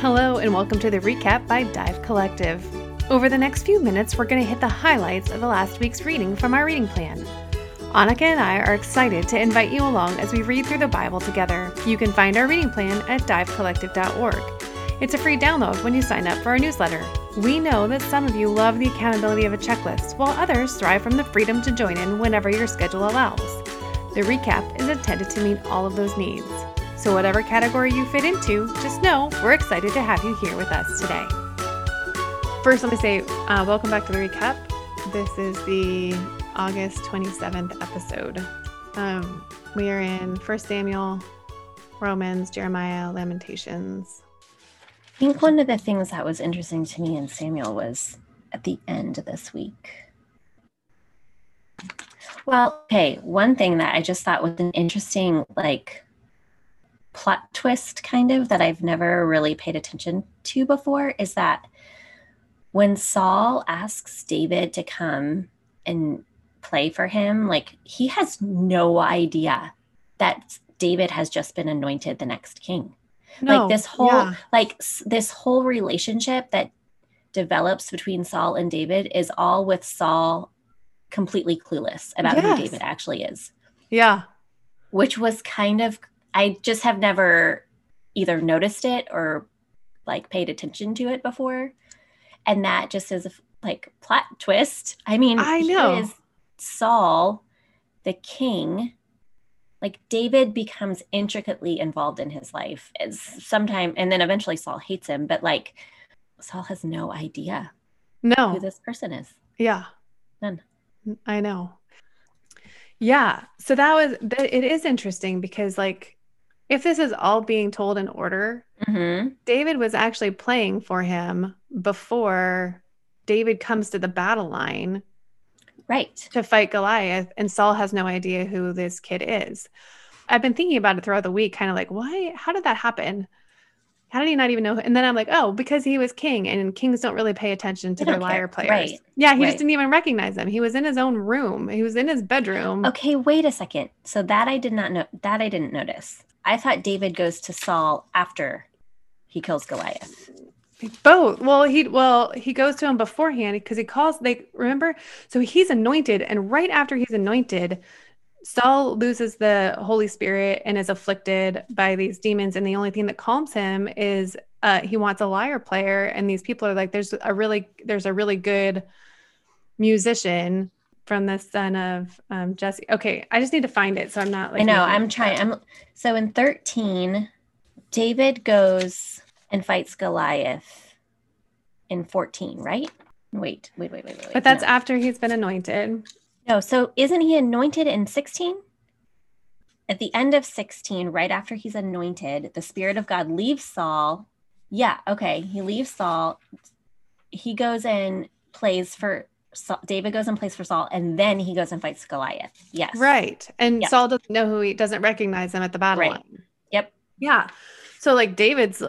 Hello, and welcome to the recap by Dive Collective. Over the next few minutes, we're going to hit the highlights of the last week's reading from our reading plan. Annika and I are excited to invite you along as we read through the Bible together. You can find our reading plan at divecollective.org. It's a free download when you sign up for our newsletter. We know that some of you love the accountability of a checklist, while others thrive from the freedom to join in whenever your schedule allows. The recap is intended to meet all of those needs. So, whatever category you fit into, just know we're excited to have you here with us today. First, let me say uh, welcome back to the recap. This is the August 27th episode. Um, we are in 1 Samuel, Romans, Jeremiah, Lamentations. I think one of the things that was interesting to me in Samuel was at the end of this week. Well, okay, one thing that I just thought was an interesting, like, plot twist kind of that I've never really paid attention to before is that when Saul asks David to come and play for him, like he has no idea that David has just been anointed the next king. No, like this whole yeah. like this whole relationship that develops between Saul and David is all with Saul completely clueless about yes. who David actually is. Yeah. Which was kind of I just have never either noticed it or like paid attention to it before. And that just is a like plot twist. I mean, I know is Saul, the king. Like David becomes intricately involved in his life as sometime and then eventually Saul hates him, but like Saul has no idea no who this person is. Yeah. None. I know. Yeah. So that was it is interesting because like if this is all being told in order, mm-hmm. David was actually playing for him before David comes to the battle line. Right. To fight Goliath. And Saul has no idea who this kid is. I've been thinking about it throughout the week, kind of like, why? How did that happen? How did he not even know? And then I'm like, oh, because he was king, and kings don't really pay attention to their lyre players. Right. Yeah, he right. just didn't even recognize them. He was in his own room. He was in his bedroom. Okay, wait a second. So that I did not know. That I didn't notice. I thought David goes to Saul after he kills Goliath. Both. Well, he well he goes to him beforehand because he calls. They remember. So he's anointed, and right after he's anointed, Saul loses the Holy Spirit and is afflicted by these demons. And the only thing that calms him is uh, he wants a lyre player. And these people are like, "There's a really there's a really good musician from the son of um, Jesse. Okay, I just need to find it, so I'm not. Like, I know. I'm trying. I'm so in 13, David goes and fights Goliath. In 14, right? Wait, wait, wait, wait, wait. But that's no. after he's been anointed. No, so isn't he anointed in 16? At the end of 16, right after he's anointed, the Spirit of God leaves Saul. Yeah, okay. He leaves Saul. He goes and plays for Saul, David goes and plays for Saul, and then he goes and fights Goliath. Yes. Right. And yep. Saul doesn't know who he doesn't recognize him at the battle right. line. Yep. Yeah. So like David's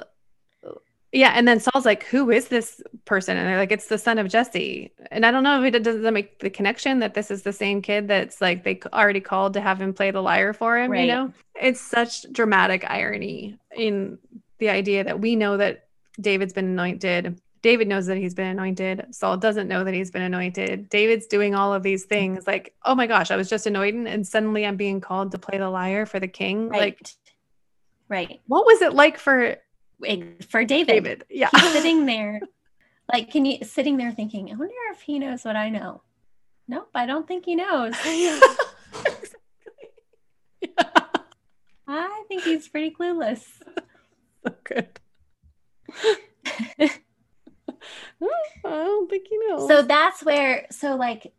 yeah, and then Saul's like, "Who is this person?" And they're like, "It's the son of Jesse." And I don't know if it doesn't make the connection that this is the same kid that's like they already called to have him play the lyre for him. Right. You know, it's such dramatic irony in the idea that we know that David's been anointed, David knows that he's been anointed. Saul doesn't know that he's been anointed. David's doing all of these things. Like, oh my gosh, I was just anointed, and suddenly I'm being called to play the lyre for the king. Right. Like, right. What was it like for for David? David, yeah, he's sitting there, like, can you sitting there thinking, I wonder if he knows what I know. Nope, I don't think he knows. yeah. I think he's pretty clueless. So good. I don't think you know. So that's where, so like,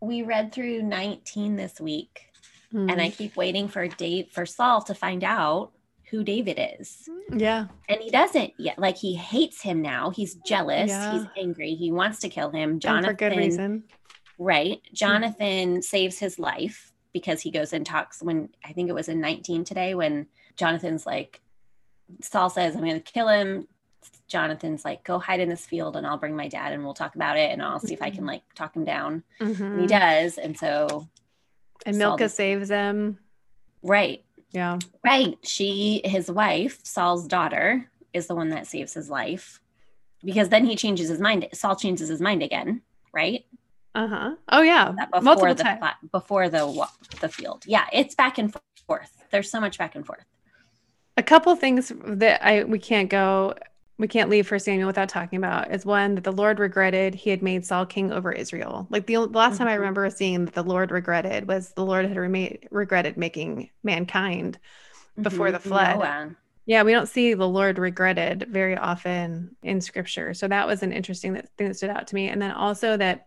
we read through 19 this week, mm. and I hmm. keep waiting for Dave for Saul to find out who David is. Yeah. And he doesn't yet. Like he hates him now. He's jealous. Yeah. He's angry. He wants to kill him. Jonathan. And for good reason. Right. Jonathan mm. saves his life because he goes and talks when I think it was in 19 today when Jonathan's like, Saul says, I'm going to kill him. Jonathan's like, go hide in this field and I'll bring my dad and we'll talk about it and I'll see if I can mm-hmm. like talk him down. Mm-hmm. And he does. And so And Milcah saves him. Right. Yeah. Right. She, his wife, Saul's daughter, is the one that saves his life because then he changes his mind. Saul changes his mind again, right? Uh huh. Oh yeah, before Multiple the times. before the the field. Yeah, it's back and forth. There's so much back and forth. A couple things that I we can't go we can't leave for Samuel without talking about is one that the Lord regretted he had made Saul king over Israel. Like the, the last mm-hmm. time I mm-hmm. remember seeing that the Lord regretted was the Lord had rema- regretted making mankind before mm-hmm. the flood. Noah. Yeah, we don't see the Lord regretted very often in scripture. So that was an interesting thing that stood out to me. And then also that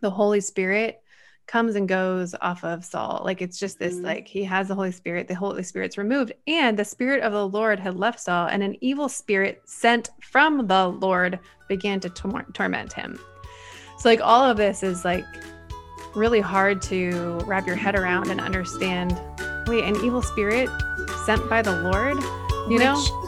the Holy Spirit comes and goes off of Saul. Like it's just this mm-hmm. like he has the Holy Spirit, the Holy Spirit's removed, and the Spirit of the Lord had left Saul, and an evil spirit sent from the Lord began to tor- torment him. So like all of this is like really hard to wrap your head around and understand. Wait, an evil spirit sent by the Lord? You Which- know?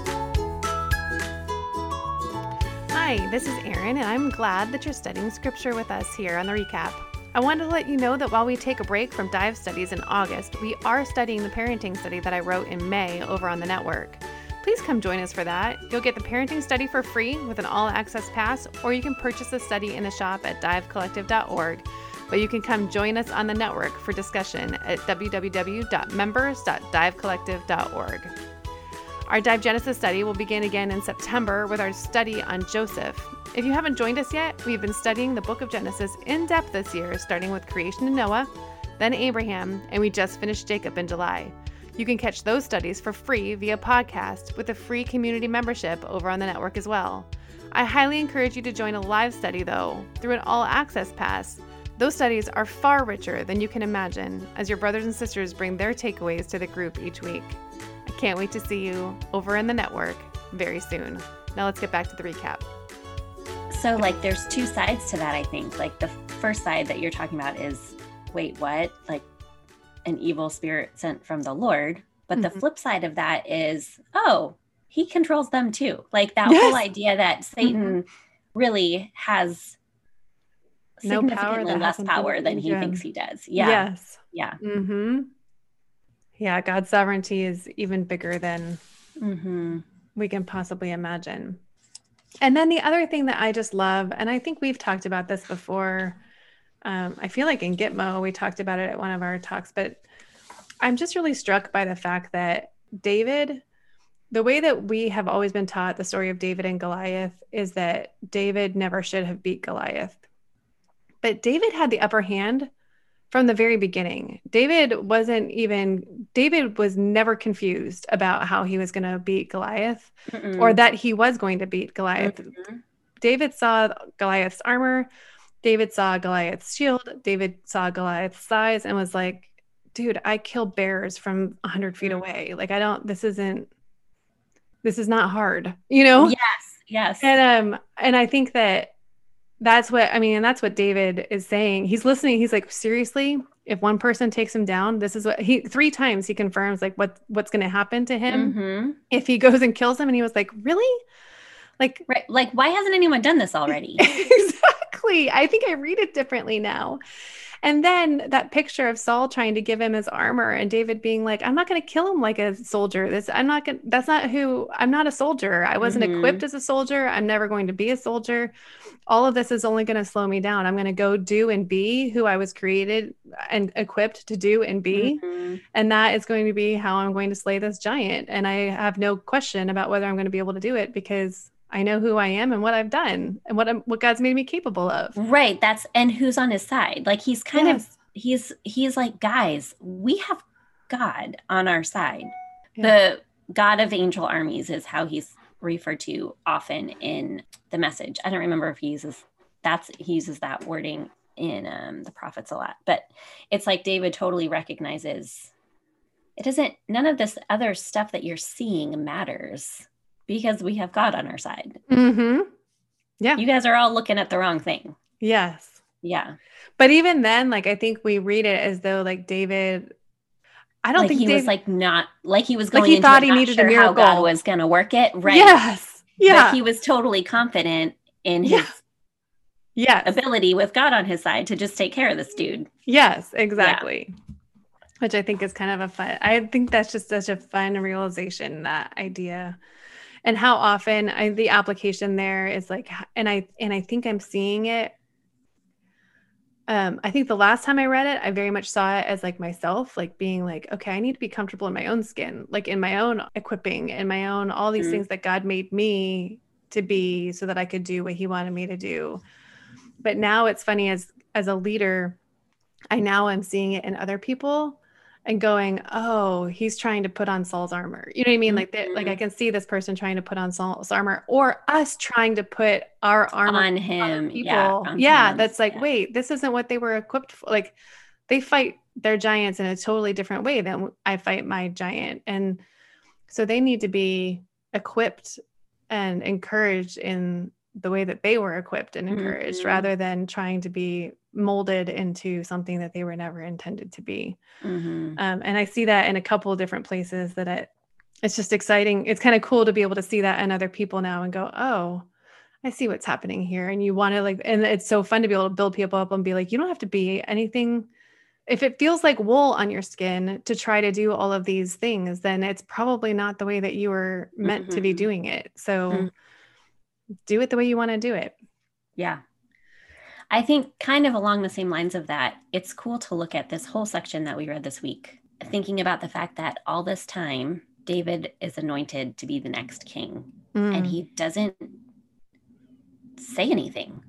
Hi, this is Erin, and I'm glad that you're studying scripture with us here on the recap. I wanted to let you know that while we take a break from dive studies in August, we are studying the parenting study that I wrote in May over on the network. Please come join us for that. You'll get the parenting study for free with an all access pass, or you can purchase the study in the shop at divecollective.org. But you can come join us on the network for discussion at www.members.divecollective.org. Our Dive Genesis study will begin again in September with our study on Joseph. If you haven't joined us yet, we've been studying the book of Genesis in depth this year, starting with creation in Noah, then Abraham, and we just finished Jacob in July. You can catch those studies for free via podcast with a free community membership over on the network as well. I highly encourage you to join a live study, though, through an all access pass. Those studies are far richer than you can imagine as your brothers and sisters bring their takeaways to the group each week. Can't wait to see you over in the network very soon. Now let's get back to the recap. So, like, there's two sides to that, I think. Like, the first side that you're talking about is wait, what? Like, an evil spirit sent from the Lord. But mm-hmm. the flip side of that is, oh, he controls them too. Like, that yes. whole idea that Satan mm-hmm. really has no significantly power less power than he thinks he does. Yeah. Yes. Yeah. Mm-hmm. Yeah, God's sovereignty is even bigger than mm-hmm. we can possibly imagine. And then the other thing that I just love, and I think we've talked about this before. Um, I feel like in Gitmo, we talked about it at one of our talks, but I'm just really struck by the fact that David, the way that we have always been taught the story of David and Goliath is that David never should have beat Goliath. But David had the upper hand from the very beginning. David wasn't even, David was never confused about how he was going to beat Goliath Mm-mm. or that he was going to beat Goliath. Mm-hmm. David saw Goliath's armor. David saw Goliath's shield. David saw Goliath's size and was like, dude, I kill bears from 100 feet mm-hmm. away. Like, I don't, this isn't, this is not hard, you know? Yes. Yes. And, um, and I think that that's what I mean, and that's what David is saying. He's listening. He's like, seriously, if one person takes him down, this is what he three times he confirms like what what's going to happen to him mm-hmm. if he goes and kills him. And he was like, really, like, right, like why hasn't anyone done this already? exactly. I think I read it differently now. And then that picture of Saul trying to give him his armor and David being like, I'm not going to kill him like a soldier. This, I'm not going to, that's not who, I'm not a soldier. I wasn't mm-hmm. equipped as a soldier. I'm never going to be a soldier. All of this is only going to slow me down. I'm going to go do and be who I was created and equipped to do and be. Mm-hmm. And that is going to be how I'm going to slay this giant. And I have no question about whether I'm going to be able to do it because I know who I am and what I've done and what I'm, what God's made me capable of. Right. That's and who's on his side. Like he's kind yes. of he's he's like guys, we have God on our side. Yeah. The God of angel armies is how he's referred to often in the message. I don't remember if he uses that's he uses that wording in um, the prophets a lot, but it's like David totally recognizes it isn't none of this other stuff that you're seeing matters because we have God on our side. Mm-hmm. Yeah. You guys are all looking at the wrong thing. Yes. Yeah. But even then, like I think we read it as though like David I don't like think he David, was like not like he was going like he thought he needed sure a miracle. How God was going to work it, right? Yes, yeah. But he was totally confident in his yeah. yes. ability with God on his side to just take care of this dude. Yes, exactly. Yeah. Which I think is kind of a fun. I think that's just such a fun realization that idea and how often I, the application there is like and i and i think i'm seeing it um, I think the last time I read it, I very much saw it as like myself, like being like, okay, I need to be comfortable in my own skin, like in my own equipping, in my own, all these mm-hmm. things that God made me to be so that I could do what he wanted me to do. But now it's funny as as a leader, I now am seeing it in other people and going, oh, he's trying to put on Saul's armor. You know what I mean? Like, that, like I mm-hmm. can see this person trying to put on Saul's armor, or us trying to put our armor on him. On people. Yeah, yeah that's like, yeah. wait, this isn't what they were equipped for. Like, they fight their giants in a totally different way than I fight my giant, and so they need to be equipped and encouraged in the way that they were equipped and encouraged, mm-hmm. rather than trying to be molded into something that they were never intended to be. Mm-hmm. Um, and I see that in a couple of different places that it, it's just exciting. It's kind of cool to be able to see that in other people now and go, oh, I see what's happening here. And you want to like, and it's so fun to be able to build people up and be like, you don't have to be anything. If it feels like wool on your skin to try to do all of these things, then it's probably not the way that you were meant mm-hmm. to be mm-hmm. doing it. So mm-hmm. Do it the way you want to do it. Yeah. I think, kind of along the same lines of that, it's cool to look at this whole section that we read this week, thinking about the fact that all this time, David is anointed to be the next king, mm. and he doesn't say anything.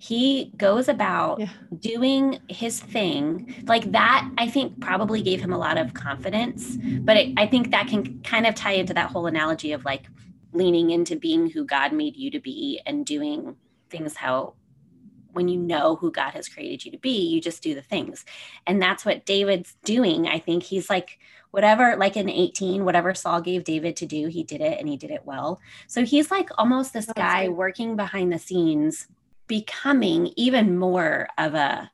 He goes about yeah. doing his thing. Like that, I think probably gave him a lot of confidence. But it, I think that can kind of tie into that whole analogy of like leaning into being who God made you to be and doing things how when you know who God has created you to be, you just do the things. And that's what David's doing. I think he's like, whatever, like in 18, whatever Saul gave David to do, he did it and he did it well. So he's like almost this guy working behind the scenes, becoming even more of a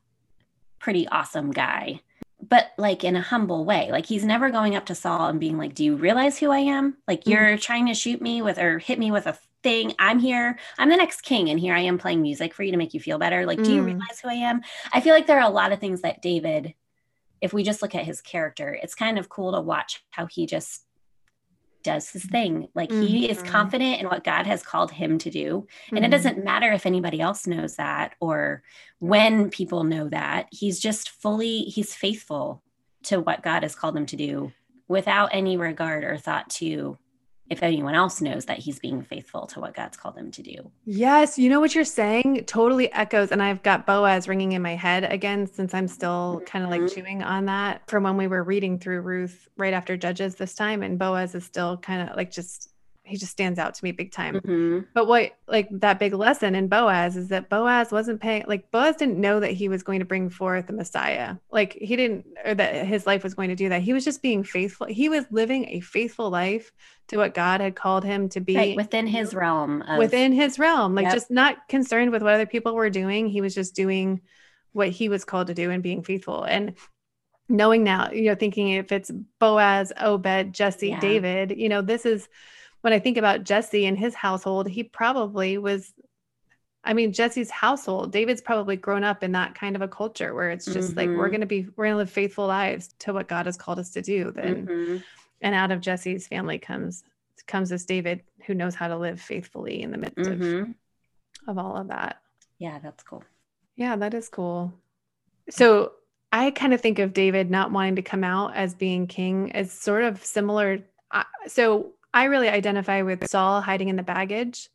pretty awesome guy, but like in a humble way. Like he's never going up to Saul and being like, Do you realize who I am? Like mm-hmm. you're trying to shoot me with or hit me with a thing. I'm here. I'm the next king, and here I am playing music for you to make you feel better. Like, mm. do you mm. realize who I am? I feel like there are a lot of things that David, if we just look at his character, it's kind of cool to watch how he just does his thing. Like mm-hmm. he is mm-hmm. confident in what God has called him to do. And mm-hmm. it doesn't matter if anybody else knows that or when people know that. He's just fully, he's faithful to what God has called him to do without any regard or thought to if anyone else knows that he's being faithful to what God's called him to do. Yes, you know what you're saying totally echoes and I've got Boaz ringing in my head again since I'm still kind of like mm-hmm. chewing on that from when we were reading through Ruth right after Judges this time and Boaz is still kind of like just he just stands out to me big time. Mm-hmm. But what like that big lesson in Boaz is that Boaz wasn't paying like Boaz didn't know that he was going to bring forth the Messiah. Like he didn't or that his life was going to do that. He was just being faithful. He was living a faithful life to what God had called him to be right, within his realm. Of, within his realm. Like yep. just not concerned with what other people were doing. He was just doing what he was called to do and being faithful. And knowing now, you know, thinking if it's Boaz, Obed, Jesse, yeah. David, you know, this is when I think about Jesse and his household, he probably was I mean, Jesse's household, David's probably grown up in that kind of a culture where it's just mm-hmm. like we're mm-hmm. going to be we're going to live faithful lives to what God has called us to do. Then mm-hmm. and out of Jesse's family comes comes this David who knows how to live faithfully in the midst mm-hmm. of of all of that. Yeah, that's cool. Yeah, that is cool. So, I kind of think of David not wanting to come out as being king as sort of similar so I really identify with Saul hiding in the baggage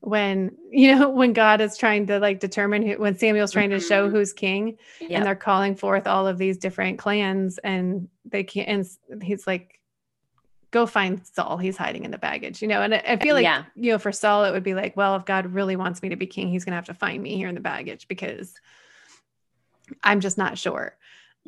when you know when God is trying to like determine who when Samuel's trying to show mm-hmm. who's king yep. and they're calling forth all of these different clans and they can't and he's like go find Saul he's hiding in the baggage you know and I feel like yeah. you know for Saul it would be like well if God really wants me to be king he's going to have to find me here in the baggage because I'm just not sure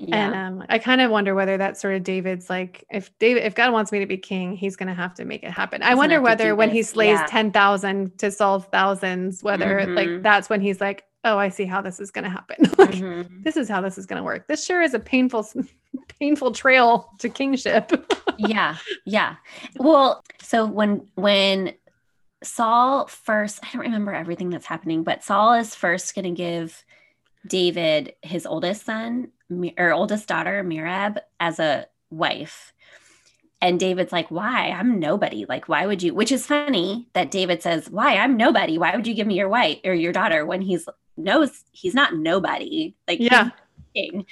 yeah. And um, I kind of wonder whether that's sort of David's like, if David, if God wants me to be king, he's going to have to make it happen. I wonder whether when he slays yeah. 10,000 to Saul's thousands, whether mm-hmm. like that's when he's like, oh, I see how this is going to happen. like, mm-hmm. this is how this is going to work. This sure is a painful, painful trail to kingship. yeah. Yeah. Well, so when, when Saul first, I don't remember everything that's happening, but Saul is first going to give David his oldest son or oldest daughter, Merab as a wife. and David's like, why? I'm nobody. Like, why would you? Which is funny that David says, why? I'm nobody. Why would you give me your wife or your daughter when he's knows he's not nobody? Like, Yeah. king.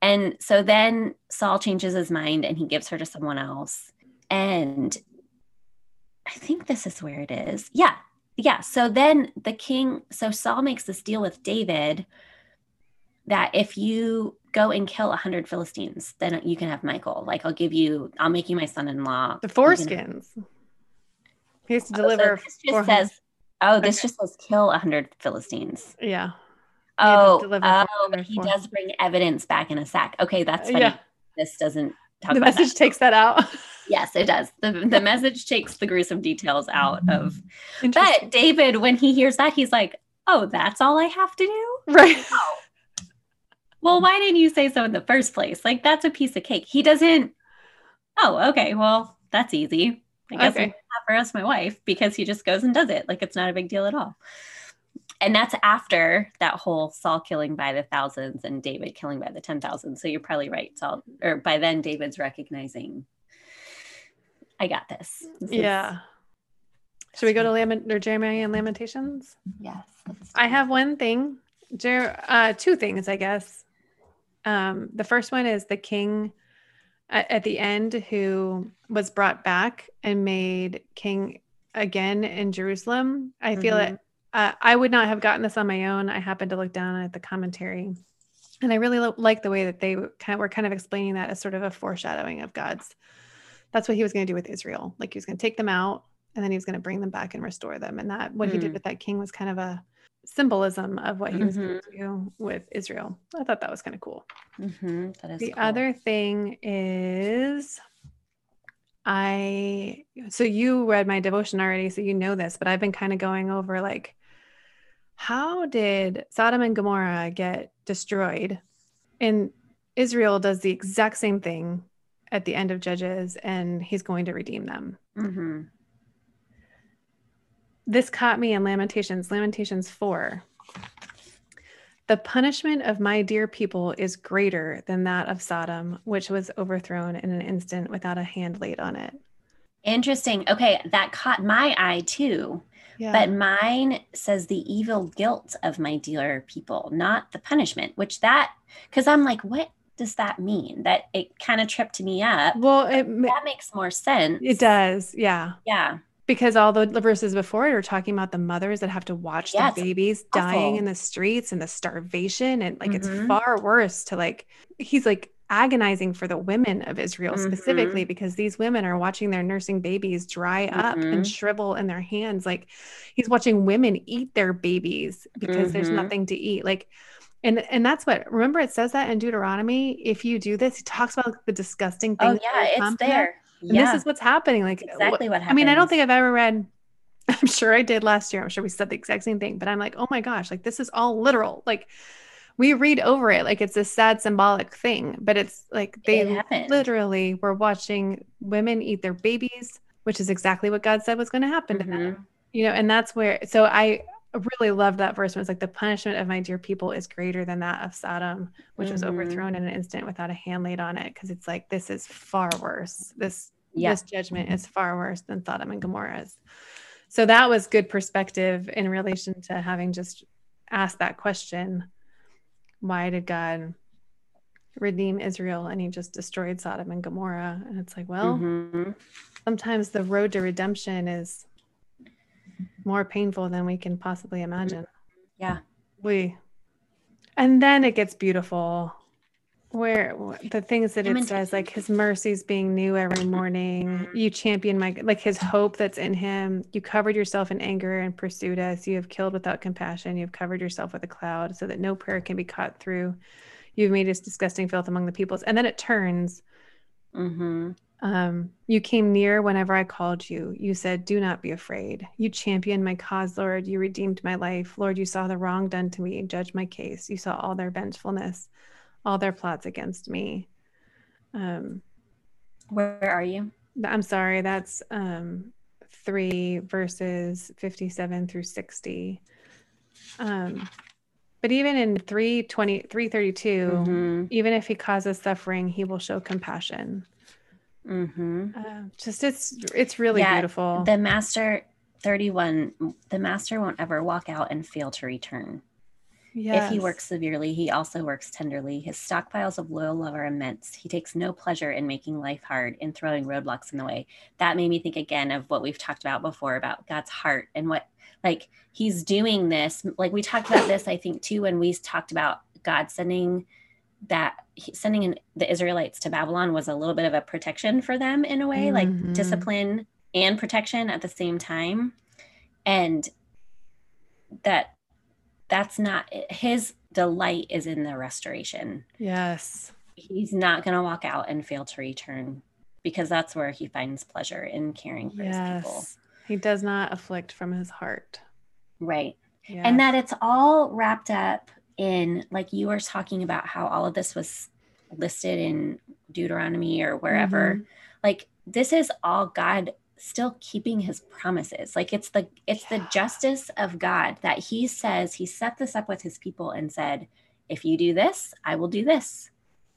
And so then Saul changes his mind and he gives her to someone else. And I think this is where it is. Yeah. Yeah. So then the king, so Saul makes this deal with David that if you go and kill a hundred Philistines, then you can have Michal. Like I'll give you, I'll make you my son-in-law. The You can- foreskins. He has to Oh, so deliver. this just says, oh, this Okay. just says kill a hundred Philistines. yeah. He had to Oh, oh, but he does bring evidence back in a sack. Okay, that's funny. Yeah. This doesn't talk The message that. takes that out. Yes, it does. The, the message takes the gruesome details out of. But David, when he hears that, he's like, oh, that's all I have to do? right. Oh, Well, why didn't you say so in the first place? Like, that's a piece of cake. He doesn't. Oh, okay. Well, that's easy. I guess Okay. I'm not for us, my wife, because he just goes and does it. Like, it's not a big deal at all. And that's after that whole Saul killing by the thousands and David killing by the 10,000. So you're probably right. Saul, or by then, David's recognizing, I got this. This is- Yeah. Should we go to Lament or Jeremiah and Lamentations? Yes. I have one thing, Jer- uh, two things, I guess. Um, the first one is the king at, at the end who was brought back and made king again in Jerusalem. I feel Mhm. it. Uh, I would not have gotten this on my own. I happened to look down at the commentary, and I really lo- like the way that they kind of were kind of explaining that as sort of a foreshadowing of God's. That's what he was going to do with Israel. Like he was going to take them out, and then he was going to bring them back and restore them. And that what he did Mm. with that king was kind of a symbolism of what he was going to do with Israel. I thought that was kind of cool. Mhm, that is The cool. other thing is I so you read my devotion already, so you know this, but I've been kind of going over like how did Sodom and Gomorrah get destroyed? And Israel does the exact same thing at the end of Judges, and he's going to redeem them. Mhm. This caught me in Lamentations, Lamentations 4. The punishment of my dear people is greater than that of Sodom, which was overthrown in an instant without a hand laid on it. Interesting. Okay, that caught my eye too. Yeah. But mine says the evil guilt of my dear people, not the punishment, which that, because I'm like, what does that mean? That it kind of tripped me up. well, it That makes more sense. it does, yeah, Yeah. Because all the verses before it are talking about the mothers that have to watch Yeah, the it's babies dying awful. in the streets and the starvation, and like Mhm. it's far worse to like he's like agonizing for the women of Israel Mm-hmm. specifically because these women are watching their nursing babies dry up and Mhm. shrivel in their hands. Like he's watching women eat their babies because there's Mhm. nothing to eat. Like and and that's what remember it says that in Deuteronomy. If you do this, he talks about the disgusting Oh, things. that yeah, it's there. And yeah. this is what's happening. Like exactly what I mean, I don't think I've ever read. I'm sure I did last year. I'm sure we said the exact same thing, but I'm like, oh my gosh, like this is all literal. Like we read over it like it's a sad symbolic thing, but it's like they It literally were watching women eat their babies, which is exactly what God said was going to happen to them. Mhm. You know, and that's where. So I really loved that verse when it's like the punishment of my dear people is greater than that of Sodom, which was Mhm. overthrown in an instant without a hand laid on it, because it's like this is far worse. This Yeah. this judgment is far worse than Sodom and Gomorrah's. So that was good perspective in relation to having just asked that question. Why did God redeem Israel and he just destroyed Sodom and Gomorrah? And it's like, well, Mhm. sometimes the road to redemption is more painful than we can possibly imagine. Yeah. We and then it gets beautiful where the things that it says like his mercies being new every morning you champion my like his hope that's in him you covered yourself in anger and pursued us you have killed without compassion you've covered yourself with a cloud so that no prayer can be caught through you've made us disgusting filth among the peoples and then it turns Mhm. um, you came near whenever I called you. You said, Do not be afraid. You championed my cause, Lord. You redeemed my life. Lord, you saw the wrong done to me. Judge my case. You saw all their vengefulness, all their plots against me. Um, Where are you? I'm sorry, that's um, three verses 57 through 60. Um, but even in 320, 332, Mhm. even if he causes suffering, he will show compassion. Mm-hmm. Uh, just it's it's really Yeah, beautiful. The master 31, the master won't ever walk out and fail to return. If he works severely, he also works tenderly. His stockpiles of loyal love are immense. He takes no pleasure in making life hard, in throwing roadblocks in the way. That made me think again of what we've talked about before about God's heart and what, like, he's doing this. Like, we talked about this, I think, too, when we talked about God sending that, sending in the Israelites to Babylon was a little bit of a protection for them in a way, Mhm. like discipline and protection at the same time. And that that's not his delight is in the restoration. Yes. He's not going to walk out and fail to return because that's where he finds pleasure in caring for his people. Yes. He does not afflict from his heart. Right. Yeah. And that it's all wrapped up in, like you were talking about how all of this was listed in Deuteronomy or wherever. Mhm. Like this is all God still keeping his promises. Like it's the it's the justice of God that he says he set this up with his people and said, if you do this, I will do this.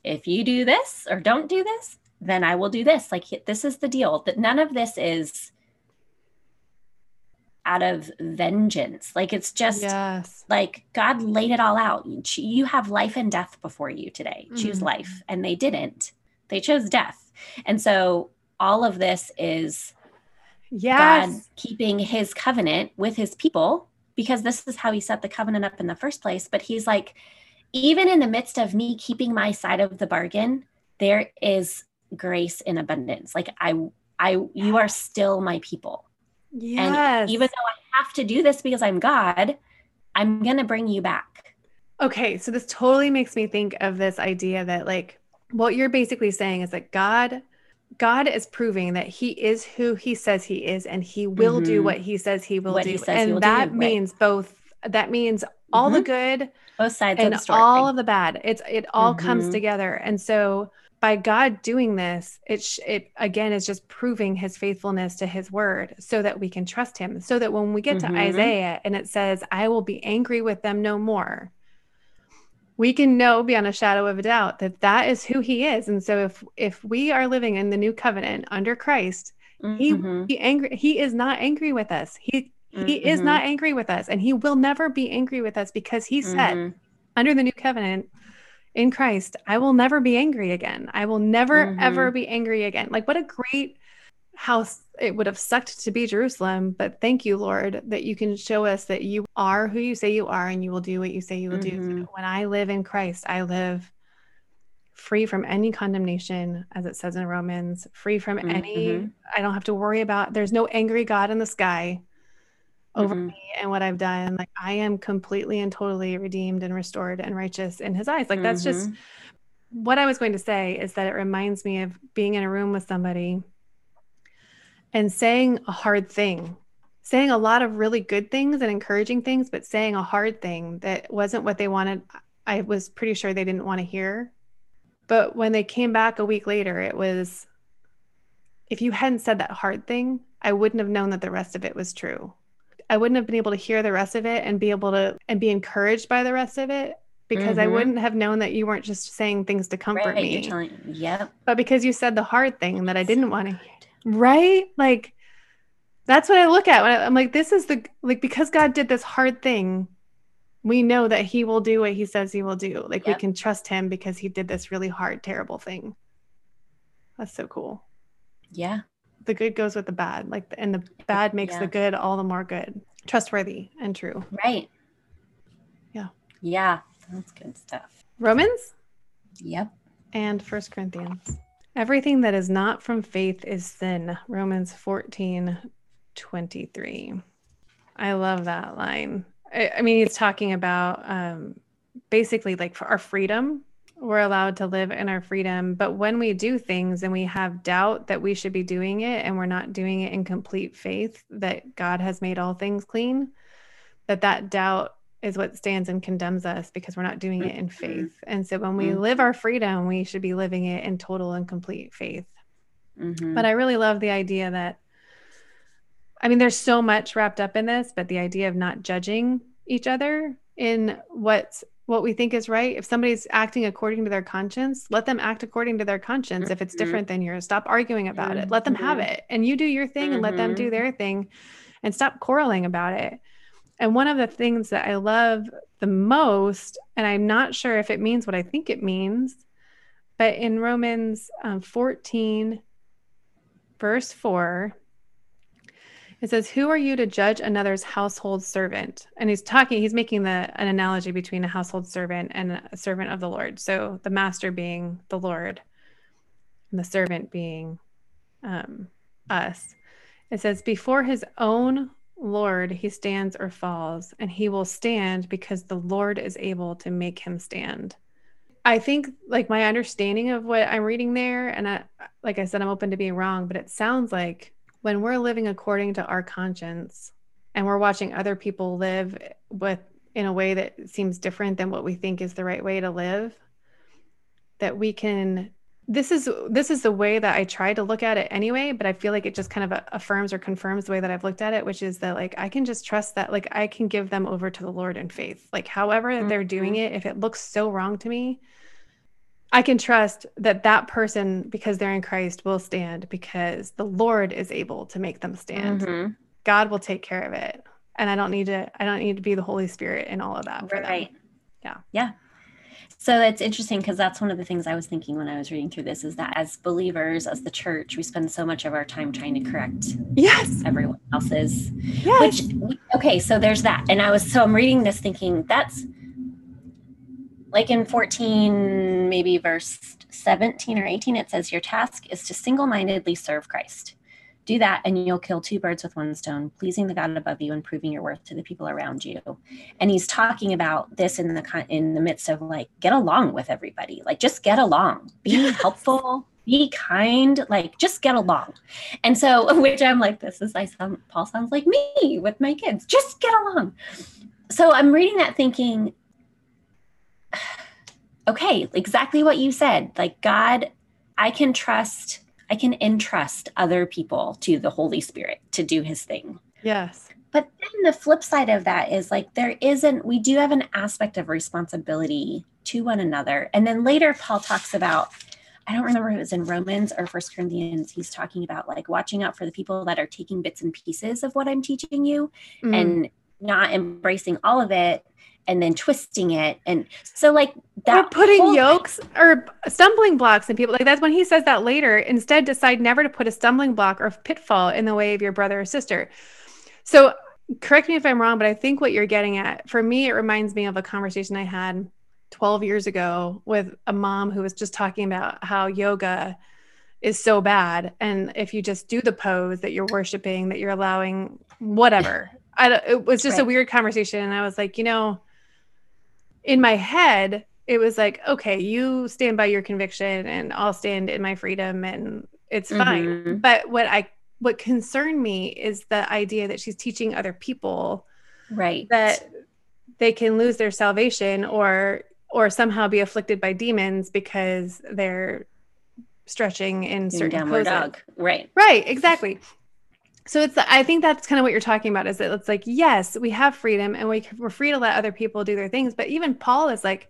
If you do this or don't do this, then I will do this. Like this is the deal. That none of this is out of vengeance. Like it's just yes. like God laid it all out. You have life and death before you today. Choose Mhm. life. And they didn't. They chose death. And so all of this is God Yes. keeping his covenant with his people because this is how he set the covenant up in the first place. But he's like, even in the midst of me keeping my side of the bargain, there is grace in abundance. Like I, I, you are still my people. Yes. And even though I have to do this because I'm God, I'm going to bring you back. Okay, so this totally makes me think of this idea that like what you're basically saying is that God God is proving that he is who he says he is and he will do Mhm. what he says he will What do. he says he and will do, that right. means both that means all the good Both sides and of the story. all of the bad. It's it all comes Mhm. together. And so by God doing this, it sh- it again is just proving his faithfulness to his word so that we can trust him. So that when we get to Isaiah and it says, "I will be angry with them no more." We can know beyond a shadow of a doubt that that is who he is. And so if if we are living in the new covenant under Christ, he Mhm. he angry he is not angry with us. He he is Mhm. not angry with us and he will never be angry with us because he said Mhm. under the new covenant in Christ, I will never be angry again. I will never, ever be angry again. Like, what a great house it would have sucked to be Jerusalem. But thank you, Lord, that you can show us that you are who you say you are and you will do what you say you will do. So Mhm. when I live in Christ, I live free from any condemnation, as it says in Romans, free from any, Mhm. I don't have to worry about, there's no angry God in the sky over Mhm. me and what I've done. Like I am completely and totally redeemed and restored and righteous in his eyes. Like that's just Mhm. what I was going to say is that it reminds me of being in a room with somebody and saying a hard thing, saying a lot of really good things and encouraging things, but saying a hard thing that wasn't what they wanted. I was pretty sure they didn't want to hear. But when they came back a week later, it was if you hadn't said that hard thing, I wouldn't have known that the rest of it was true. I wouldn't have been able to hear the rest of it and be able to and be encouraged by the rest of it because I Mhm. wouldn't have known that you weren't just saying things to comfort Right, me, telling, yep. but because you said the hard thing that I didn't want to right? Like that's what I look at when I, I'm like, this is the like because God did this hard thing, we know that He will do what He says He will do. Like we can trust Him because He did this really hard, terrible thing. That's so cool. Yeah. The good goes with the bad, like, and the bad makes Yeah. the good all the more good, trustworthy and true. Right. Yeah. Yeah. That's good stuff. Romans Yep. and First Corinthians. Everything that is not from faith is sin. Romans 14 23. I love that line. I, I mean, he's talking about um, basically like our freedom. We're allowed to live in our freedom. But when we do things and we have doubt that we should be doing it and we're not doing it in complete faith that God has made all things clean, that that doubt is what stands and condemns us because we're not doing it in Mhm. faith. And so when we Mhm. live our freedom, we should be living it in total and complete faith. Mhm. But I really love the idea that, I mean, there's so much wrapped up in this, but the idea of not judging each other in what's what we think is right. If somebody's acting according to their conscience, let them act according to their conscience. Mm-hmm. If it's mm-hmm. different than yours, stop arguing about mm-hmm. it. Let them have mm-hmm. it. And you do your thing and let them do mm-hmm. their thing and stop quarreling about it. And one of the things that I love the most, and I'm not sure if it means what I think it means, but in Romans um, 14, verse 4, it says, Who are you to judge another's household servant? And he's talking, he's making the an analogy between a household servant and a servant of the Lord. So the master being the Lord and the servant being um, us. It says, Before his own Lord he stands or falls, and he will stand because the Lord is able to make him stand. I think like my understanding of what I'm reading there, and I, like I said, I'm open to being wrong, but it sounds like when we're living according to our conscience and we're watching other people live with in a way that seems different than what we think is the right way to live, that we can this is this is the way that I try to look at it anyway, but I feel like it just kind of affirms or confirms the way that I've looked at it, which is that like I can just trust that like I can give them over to the Lord in faith. Like however mm-hmm. they're doing it, if it looks so wrong to me, I can trust that that person because they're in Christ will stand because the Lord is able to make them stand. Mm-hmm. God will take care of it. And I don't need to I don't need to be the Holy Spirit in all of that for right. them. Yeah. Yeah. So it's interesting because that's one of the things I was thinking when I was reading through this is that as believers, as the church, we spend so much of our time trying to correct yes everyone else's. Yes. Which okay, so there's that. And I was so I'm reading this thinking that's like in 14, maybe verse 17 or 18, it says your task is to single-mindedly serve Christ do that and you'll kill two birds with one stone pleasing the god above you and proving your worth to the people around you. And he's talking about this in the in the midst of like get along with everybody. Like just get along. Be helpful. Be kind. Like just get along. And so which i'm like this is i sound paul sounds like me with my kids. Just get along. So i'm reading that thinking okay exactly what you said. Like god i can trust I can entrust other people to the Holy Spirit to do his thing. Yes. But then the flip side of that is like there isn't, we do have an aspect of responsibility to one another. And then later, Paul talks about, I don't remember if it was in Romans or First Corinthians, he's talking about like watching out for the people that are taking bits and pieces of what I'm teaching you mm. and not embracing all of it and then twisting it. And so like that or putting whole- yokes or stumbling blocks and people like that's when he says that later instead decide never to put a stumbling block or pitfall in the way of your brother or sister. So correct me if i'm wrong but i think what you're getting at for me it reminds me of a conversation i had 12 years ago with a mom who was just talking about how yoga is so bad. And if you just do the pose that you're worshiping that you're allowing whatever. I, it was just right. a weird conversation. And i was like you know in my head, it was like, okay, you stand by your conviction and I'll stand in my freedom and it's fine. Mm-hmm. But what I what concerned me is the idea that she's teaching other people right that they can lose their salvation or or somehow be afflicted by demons because they're stretching in certain downward poses. dog. Right. Right, exactly so it's i think that's kind of what you're talking about is that it's like yes we have freedom and we, we're free to let other people do their things but even paul is like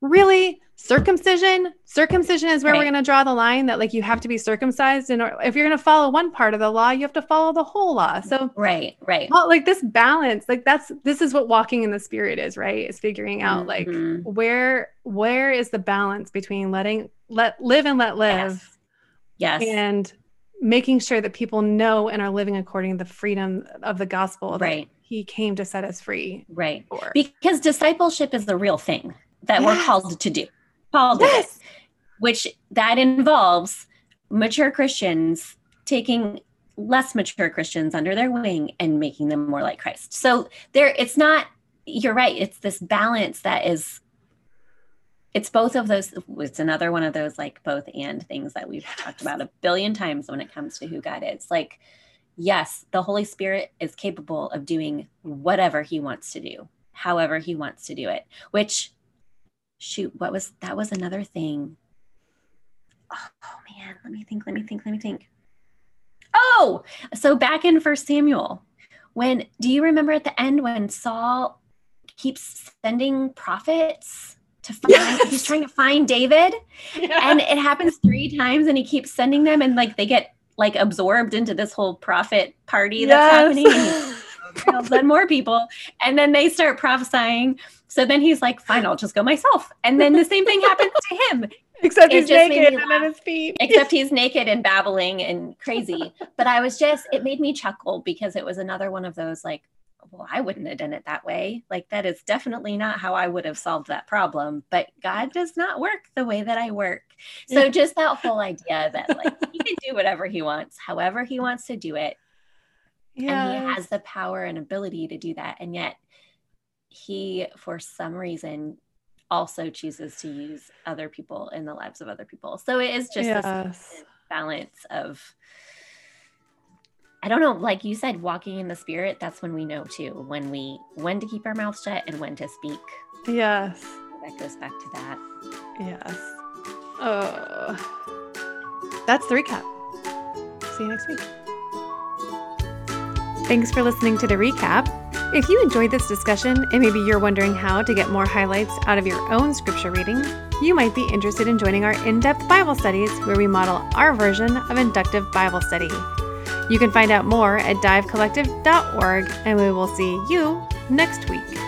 really circumcision circumcision is where right. we're going to draw the line that like you have to be circumcised and if you're going to follow one part of the law you have to follow the whole law so right right well, like this balance like that's this is what walking in the spirit is right is figuring out mm-hmm. like where where is the balance between letting let live and let live yes, yes. and making sure that people know and are living according to the freedom of the gospel right he came to set us free right for. because discipleship is the real thing that yes. we're called to do paul did yes. it, which that involves mature christians taking less mature christians under their wing and making them more like christ so there it's not you're right it's this balance that is it's both of those it's another one of those like both and things that we've talked about a billion times when it comes to who god is. Like yes the holy spirit is capable of doing whatever he wants to do however he wants to do it which shoot what was that was another thing. Oh, oh man let me think let me think let me think. Oh so back in first samuel when do you remember at the end when saul keeps sending prophets to find yes. he's trying to find David. Yeah. And it happens three times and he keeps sending them and like they get like absorbed into this whole prophet party that's yes. happening. I'll more people. And then they start prophesying. So then he's like, fine, I'll just go myself. And then the same thing happens to him. Except it he's naked and on his feet. Except he's naked and babbling and crazy. but I was just, it made me chuckle because it was another one of those like, well, I wouldn't have done it that way. Like, that is definitely not how I would have solved that problem. But God does not work the way that I work. So, just that whole idea that, like, he can do whatever he wants, however he wants to do it. Yeah. And he has the power and ability to do that. And yet, he, for some reason, also chooses to use other people in the lives of other people. So, it is just yes. this balance of I don't know, like you said, walking in the spirit, that's when we know too, when we when to keep our mouth shut and when to speak. Yes. That goes back to that. Yes. Oh. That's the recap. See you next week. Thanks for listening to the recap. If you enjoyed this discussion and maybe you're wondering how to get more highlights out of your own scripture reading, you might be interested in joining our in depth Bible studies where we model our version of inductive Bible study. You can find out more at divecollective.org, and we will see you next week.